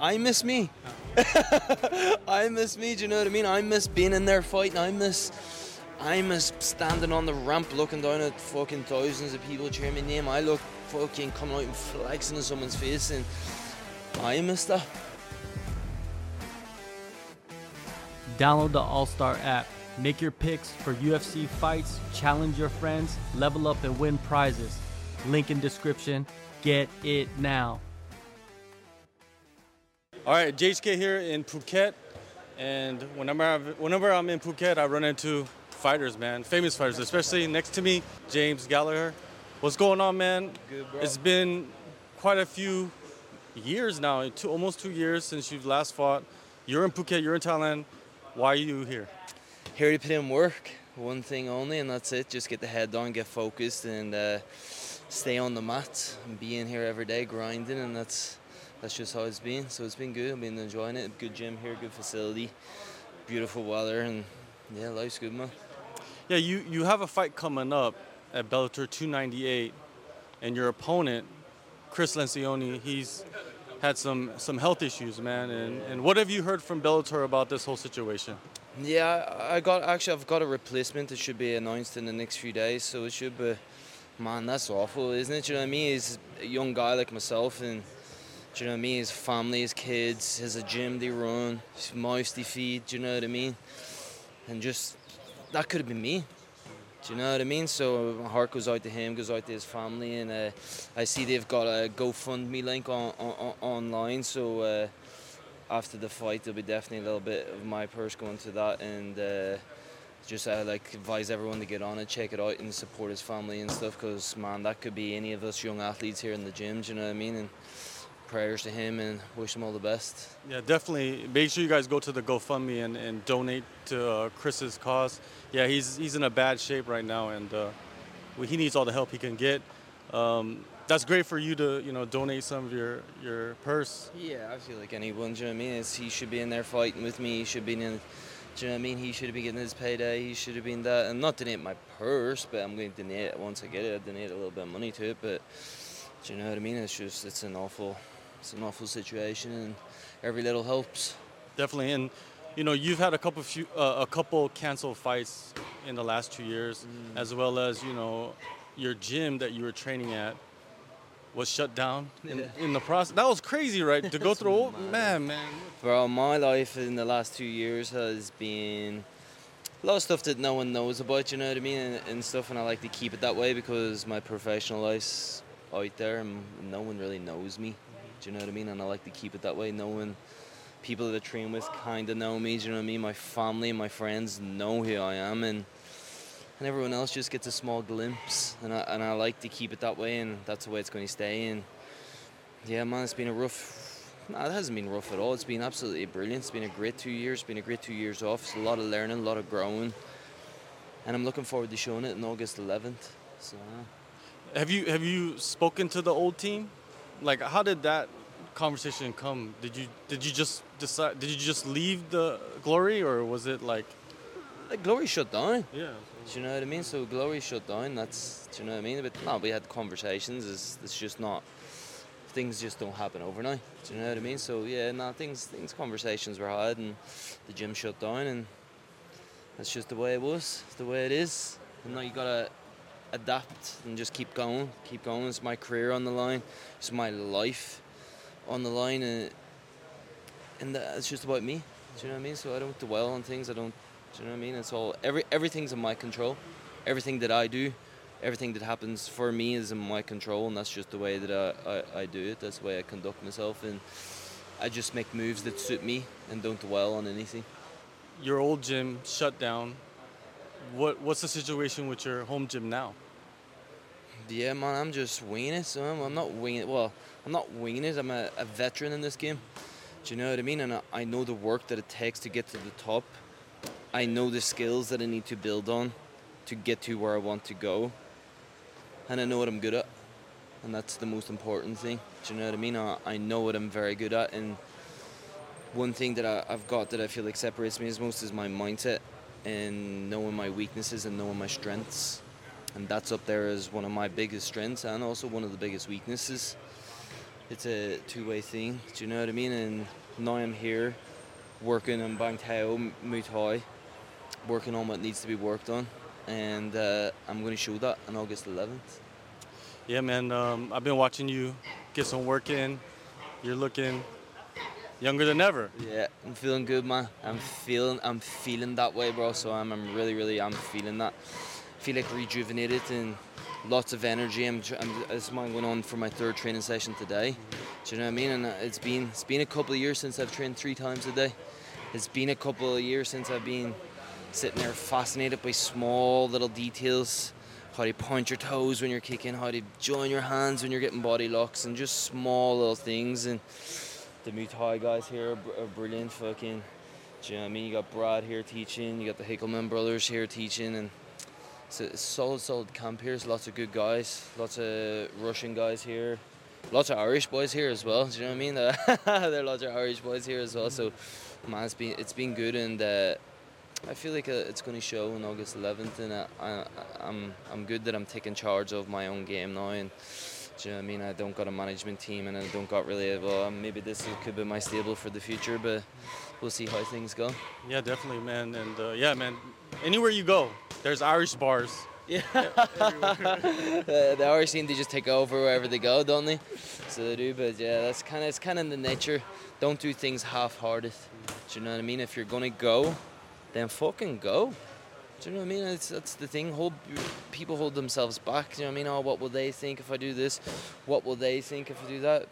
I miss me. I miss me. Do you know what I mean? I miss being in there fighting. I miss. I miss standing on the ramp looking down at fucking thousands of people cheering my name. I look fucking coming out and flexing in someone's face, and I miss that. Download the AllStar app. Make your picks for UFC fights, challenge your friends, level up, and win prizes. Link in description. Get it now. All right, JHK here in Phuket, and whenever I've, whenever I'm in Phuket, I run into fighters, man, famous fighters, especially next to me, James Gallagher. What's going on, man? Good, bro. It's been quite a few years now, two, almost two years since you've last fought. You're in Phuket, you're in Thailand. Why are you here? Here to put in work, one thing only, and that's it. Just get the head down, get focused, and uh, stay on the mat and be in here every day grinding, and that's that's just how it's been. So it's been good. I've been enjoying it. Good gym here, good facility, beautiful weather, and yeah, life's good, man. Yeah, you, you have a fight coming up at Bellator 298, and your opponent, Cris Lencioni, he's had some, some health issues, man. And, and what have you heard from Bellator about this whole situation? Yeah, I got actually I've got a replacement that should be announced in the next few days, so it should be. Man, that's awful, isn't it? You know what I mean? He's a young guy like myself, and do you know what I mean? His family, his kids, has a gym they run, his mouse they feed. Do you know what I mean? And just that could have been me. Do you know what I mean? So my heart goes out to him, goes out to his family, and uh, I see they've got a GoFundMe link on, on, on online. So uh, after the fight, there'll be definitely a little bit of my purse going to that, and uh, just uh, like advise everyone to get on it, check it out, and support his family and stuff. Because man, that could be any of us young athletes here in the gym. Do you know what I mean? And prayers to him, and wish him all the best. Yeah, definitely. Make sure you guys go to the GoFundMe and, and donate to uh, Cris's cause. Yeah, he's he's in a bad shape right now, and uh, he needs all the help he can get. Um, that's great for you to you know donate some of your your purse. Yeah, I feel like anyone. Do you know what I mean? It's, he should be in there fighting with me. He should be in. Do you know what I mean? He should have been getting his payday. He should have been that, and not donate my purse, but I'm going to donate it once I get it. I donate a little bit of money to it, but do you know what I mean? It's just it's an awful, it's an awful situation, and every little helps. Definitely, and you know you've had a couple few uh, a couple canceled fights in the last two years, as well as you know your gym that you were training at was shut down in, Yeah. in the process. That was crazy, right? to go through, all, man, man. Bro, my life in the last two years has been a lot of stuff that no one knows about, you know what I mean, and, and stuff, and I like to keep it that way because my professional life's out there and no one really knows me, do you know what I mean, and I like to keep it that way. knowing people that I train with kind of know me, do you know what I mean, my family and my friends know who I am, and and everyone else just gets a small glimpse, and I, and I like to keep it that way, and that's the way it's going to stay, and yeah, man, it's been a rough. No, it hasn't been rough at all. It's been absolutely brilliant. It's been a great two years. It's been a great two years off. It's a lot of learning, a lot of growing, and I'm looking forward to showing it on August 11th. So Have you have you spoken to the old team? Like, how did that conversation come? Did you did you just decide? Did you just leave the glory, or was it like? like Glory shut down. Yeah. Do you know what I mean? So Glory shut down. That's do you know what I mean? But no, we had conversations. It's, it's just not. Things just don't happen overnight. Do you know what I mean? So yeah, no, things things conversations were had, and the gym shut down, and that's just the way it was. It's the way it is. And now you gotta adapt and just keep going, keep going. It's my career on the line. It's my life on the line, and and it's just about me. Do you know what I mean? So I don't dwell on things. I don't. Do you know what I mean? It's all every everything's in my control. Everything that I do, everything that happens for me is in my control, and that's just the way that I, I, I do it. That's the way I conduct myself, and I just make moves that suit me and don't dwell on anything. Your old gym shut down. What what's the situation with your home gym now? Yeah, man, I'm just winging it. So I'm, I'm not winging it. Well, I'm not winging it. I'm a, a veteran in this game. Do you know what I mean? And I, I know the work that it takes to get to the top. I know the skills that I need to build on to get to where I want to go. And I know what I'm good at. And that's the most important thing. Do you know what I mean? I, I know what I'm very good at. And one thing that I, I've got that I feel like separates me as most is my mindset and knowing my weaknesses and knowing my strengths and that's up there as one of my biggest strengths and also one of the biggest weaknesses. it's a two-way thing. Do you know what I mean? And now I'm here, working on Bangtao Muay Thai, working on what needs to be worked on, and uh, I'm going to show that on August 11th. Yeah, man. Um, I've been watching you get some work in. You're looking younger than ever. Yeah, I'm feeling good, man. I'm feeling, I'm feeling that way, bro. So I'm, I'm really, really, I'm feeling that. I feel like rejuvenated and lots of energy. I'm, I'm this mine going on for my third training session today. Do you know what I mean? And uh, it's been, it's been a couple of years since I've trained three times a day. It's been a couple of years since I've been sitting there fascinated by small little details. How to point your toes when you're kicking, how to join your hands when you're getting body locks, and just small little things. And the Muay Thai guys here are, brilliant. Fucking, you know what I mean? You got Brad here teaching, you got the Hickelman brothers here teaching, and it's a solid, solid camp here. There's lots of good guys, lots of Russian guys here, lots of Irish boys here as well. Do you know what I mean? there are lots of Irish boys here as well. So, man, it's been it's been good, and uh, I feel like uh, it's going to show on August 11th, and uh, I, I'm I'm good that I'm taking charge of my own game now, and. Do you know what I mean? I don't got a management team and I don't got really, well, maybe this could be my stable for the future, but we'll see how things go. Yeah, definitely, man. And uh, yeah, man. Anywhere you go, there's Irish bars. Yeah. uh, the Irish seem to just take over wherever they go, don't they? So they do, but yeah, that's kind of it's kind of the nature. Don't do things half-hearted. Do you know what I mean? If you're gonna go, then fucking go. Do you know what I mean? It's, that's the thing. Hold people hold themselves back. Do you know what I mean? Oh, what will they think if I do this? What will they think if I do that?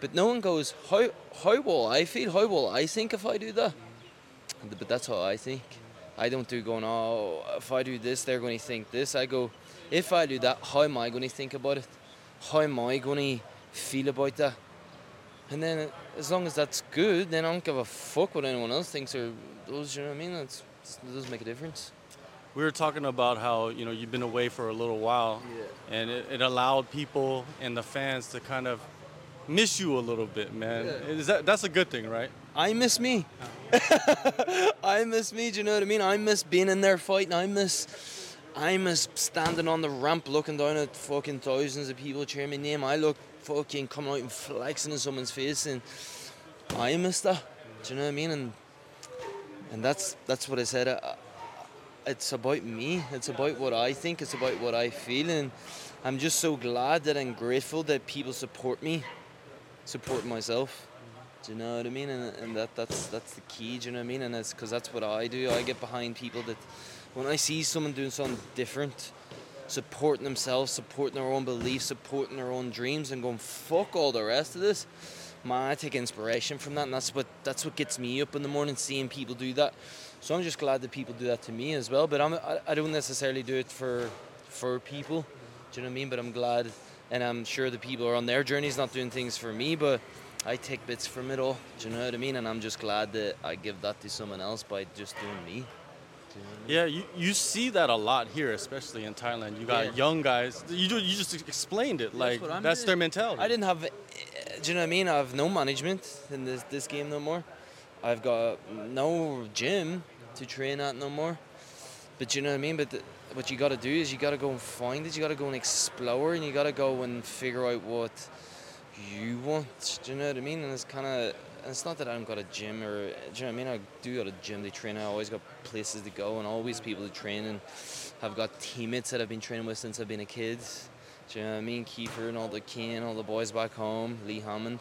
But no one goes, how how will I feel? How will I think if I do that? But that's how I think. I don't do going, oh, if I do this, they're going to think this. I go, if I do that, how am I going to think about it? How am I going to feel about that? And then as long as that's good, then I don't give a fuck what anyone else thinks or does. You know what I mean? It's, it doesn't make a difference. We were talking about how you know you've been away for a little while, and it, it allowed people and the fans to kind of miss you a little bit, man. Yeah. Is that that's a good thing, right? I miss me. I miss me. Do you know what I mean? I miss being in there fighting. I miss, I miss standing on the ramp looking down at fucking thousands of people cheering my name. I look fucking coming out and flexing in someone's face, and I miss that. Do you know what I mean? And and that's that's what I said. I, it's about me. It's about what I think. It's about what I feel, and I'm just so glad that I'm grateful that people support me, support myself. Do you know what I mean? And, and that that's that's the key. Do you know what I mean? And it's because that's what I do. I get behind people that when I see someone doing something different, supporting themselves, supporting their own beliefs, supporting their own dreams, and going fuck all the rest of this. Man, I take inspiration from that, and that's what that's what gets me up in the morning, seeing people do that. So I'm just glad that people do that to me as well. But I'm, I, I don't necessarily do it for for people. Do you know what I mean? But I'm glad, and I'm sure the people are on their journeys, not doing things for me, but I take bits from it all. Do you know what I mean? And I'm just glad that I give that to someone else by just doing me. Do you know I mean? Yeah, you, you see that a lot here, especially in Thailand. You got Yeah. young guys. You you just explained it. Like what I'm that's their mentality. I didn't have, uh, do you know what I mean? I have no management in this, this game no more. I've got no gym to train at no more. But you know what I mean? But the, what you got to do is you got to go and find it. You got to go and explore, and you got to go and figure out what you want. Do you know what I mean? And it's kind of. It's not that I haven't got a gym or, do you know what I mean? I do got a gym to train. I always got places to go and always people to train. And I've got teammates that I've been training with since I've been a kid. Do you know what I mean? Kiefer and all the Kane, all the boys back home, Lee Hammond.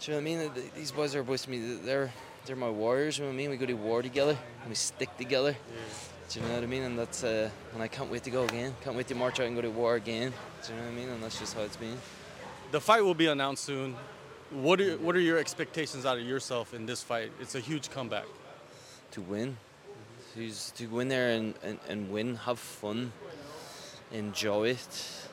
Do you know what I mean? These boys are boys to me. They're they're my warriors. You know what I mean? We go to war together and we stick together. Do you know what I mean? And that's uh, and I can't wait to go again. Can't wait to march out and go to war again. Do you know what I mean? And that's just how it's been. The fight will be announced soon. What are what are your expectations out of yourself in this fight? It's a huge comeback. to win. To, to go in there and, and, and win, have fun, enjoy it,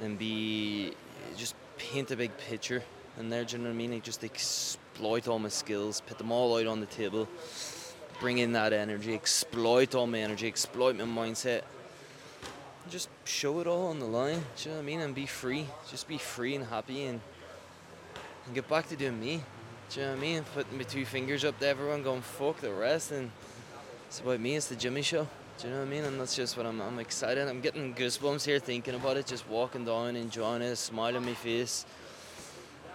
and be just paint a big picture. And there, do you know what I mean? Like just exploit all my skills, put them all out on the table, bring in that energy, exploit all my energy, exploit my mindset. Just show it all on the line, do you know what I mean? And be free. Just be free and happy and, and get back to doing me. Do you know what I mean? Putting my two fingers up to everyone, going fuck the rest, and it's about me. It's the Jimmy Show. Do you know what I mean? And that's just what I'm. I'm excited. I'm getting goosebumps here thinking about it. Just walking down, enjoying it, smiling my face.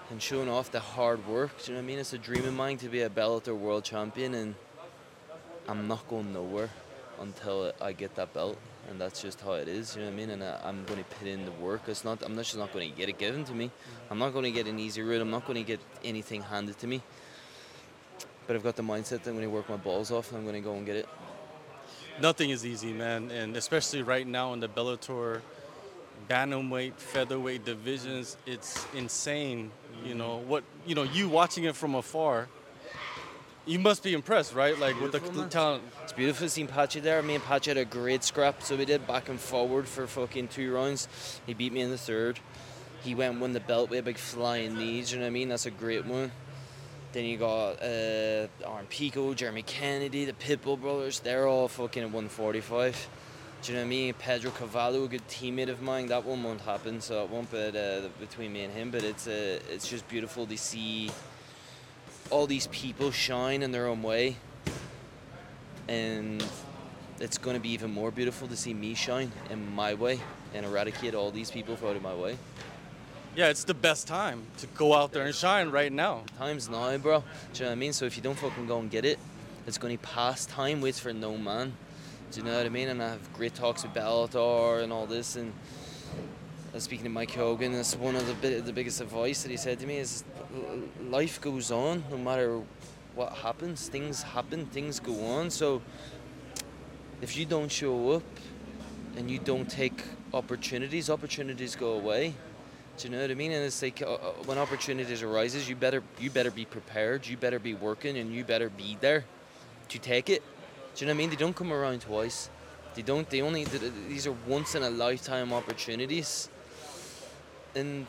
And showing off the hard work. Do you know what I mean? It's a dream of mine to be a Bellator world champion, and I'm not going nowhere until I get that belt, and that's just how it is. You know what I mean? And I, I'm going to put in the work. It's not. I'm not just not going to get it given to me. I'm not going to get an easy route. I'm not going to get anything handed to me. But I've got the mindset that I'm going to work my balls off, and I'm going to go and get it. Nothing is easy, man, and especially right now in the Bellator bantamweight, featherweight divisions, it's insane. You know what? You know you watching it from afar. You must be impressed, right? Like with the, the talent. It's beautiful seeing Patchy there. Me and Patchy had a great scrap, so we did back and forward for fucking two rounds. He beat me in the third. He went and won the belt with a big flying knees, you know what I mean? That's a great one. Then you got uh, Aaron Pico, Jeremy Kennedy, the Pitbull brothers. They're all fucking at 145. Do you know what I mean? Pedro Carvalho, a good teammate of mine. That one won't happen, so it won't be uh, between me and him. But it's uh, it's just beautiful to see all these people shine in their own way, and it's going to be even more beautiful to see me shine in my way and eradicate all these people out of my way. Yeah, it's the best time to go out there and shine right now. Time's now, bro. Do you know what I mean? So if you don't fucking go and get it, it's going to pass. Time waits for no man. Do you know what I mean? And I have great talks with Bellator and all this. And speaking to Mike Kogan, that's one of the the biggest advice that he said to me is life goes on no matter what happens. Things happen. Things go on. So if you don't show up and you don't take opportunities, opportunities go away. Do you know what I mean? And it's like uh, uh, when opportunities arises, you better you better be prepared. You better be working, and you better be there to take it. Do you know what I mean? They don't come around twice. They don't. They only. th- th- These are once in a lifetime opportunities, and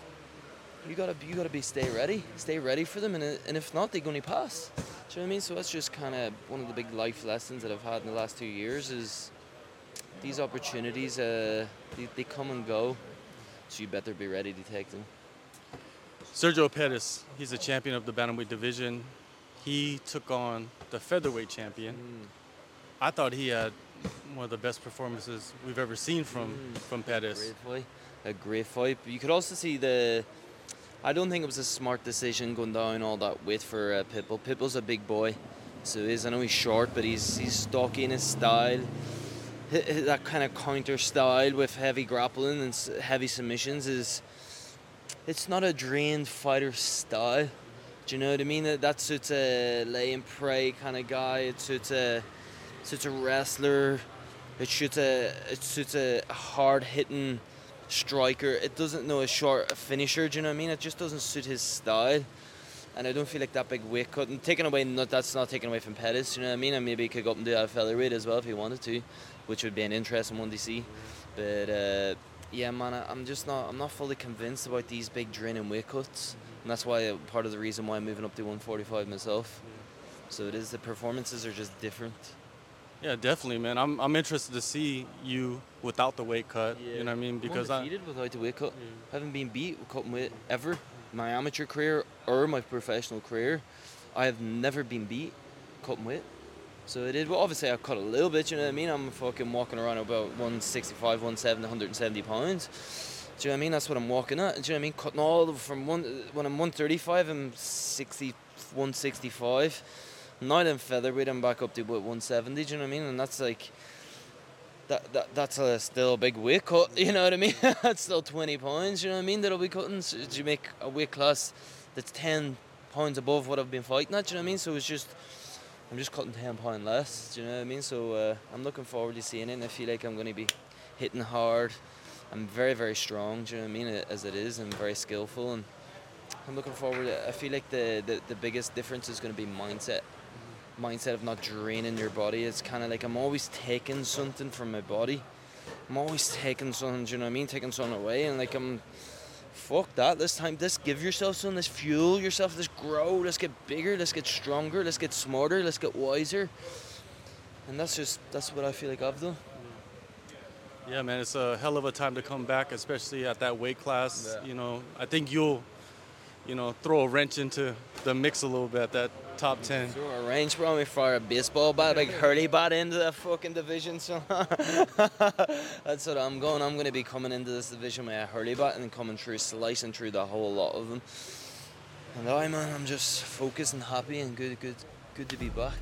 you gotta you gotta be stay ready. Stay ready for them, and uh, and if not, they're gonna pass. Do you know what I mean? So that's just kind of one of the big life lessons that I've had in the last two years is these opportunities. Uh, they, they come and go, so you better be ready to take them. Sergio Pettis, he's a champion of the bantamweight division. He took on the featherweight champion. I thought he had one of the best performances we've ever seen from from Pettis. Great fight. A great fight. But you could also see the. I don't think it was a smart decision going down all that weight for uh, Pitbull. Pitbull's a big boy, so he is. I know he's short, but he's he's stocky in his style. That kind of counter style with heavy grappling and heavy submissions is. It's not a drained fighter style. Do you know what I mean? That, that suits a lay and pray kind of guy. It suits a, suits a wrestler. It suits a, it suits a hard hitting striker. It doesn't know a short finisher. Do you know what I mean? It just doesn't suit his style. And I don't feel like that big weight cut. And taking away, not that's not taken away from Pettis. You know what I mean? And maybe he could go up and do that featherweight as well if he wanted to, which would be an interesting one to see. But uh, yeah, man, I, I'm just not. I'm not fully convinced about these big draining weight cuts, and that's why uh, part of the reason why I'm moving up to 145 myself. So it is the performances are just different. Yeah, definitely, man. I'm I'm interested to see you without the weight cut. You know what I mean? Because I, undefeated without the weight cut. haven't been beat with cutting weight ever. My amateur career or my professional career, I have never been beat cutting weight. So it did. Well, obviously I cut a little bit. You know what I mean? I'm fucking walking around about 165, 170, 170 pounds. Do you know what I mean? That's what I'm walking at. Do you know what I mean? Cutting all the- from one when I'm 135, I'm 60, 165. Now I'm featherweight, I'm back up to about 170. Do you know what I mean? And that's like that, that that's a still a big weight cut. You know what I mean? that's still 20 pounds. You know what I mean? That'll be cutting. So you make a weight class that's 10 pounds above what I've been fighting at? Do you know what I mean? So it's just I'm just cutting 10 pound less. Do you know what I mean? So uh, I'm looking forward to seeing it. And I feel like I'm going to be hitting hard. I'm very very strong. Do you know what I mean? As it is, and very skillful and. I'm looking forward. I feel like the, the, the biggest difference is going to be mindset. Mindset of not draining your body. It's kind of like I'm always taking something from my body. I'm always taking something. Do you know what I mean? Taking something away, and like I'm. Fuck that. This time, let's give yourself something. Let's fuel yourself. Let's grow. Let's get bigger. Let's get stronger. Let's get smarter. Let's get wiser. And that's just that's what I feel like I've done. yeah, man, it's a hell of a time to come back, especially at that weight class. Yeah. You know, I think you'll, you know, throw a wrench into the mix a little bit at that top 10. Throw a range bro me for a baseball bat, like hurley bat into that fucking division. So that's what I'm going. I'm going to be coming into this division with a hurley bat and coming through, slicing through the whole lot of them. And I man, I'm just focused and happy and good, good, good to be back.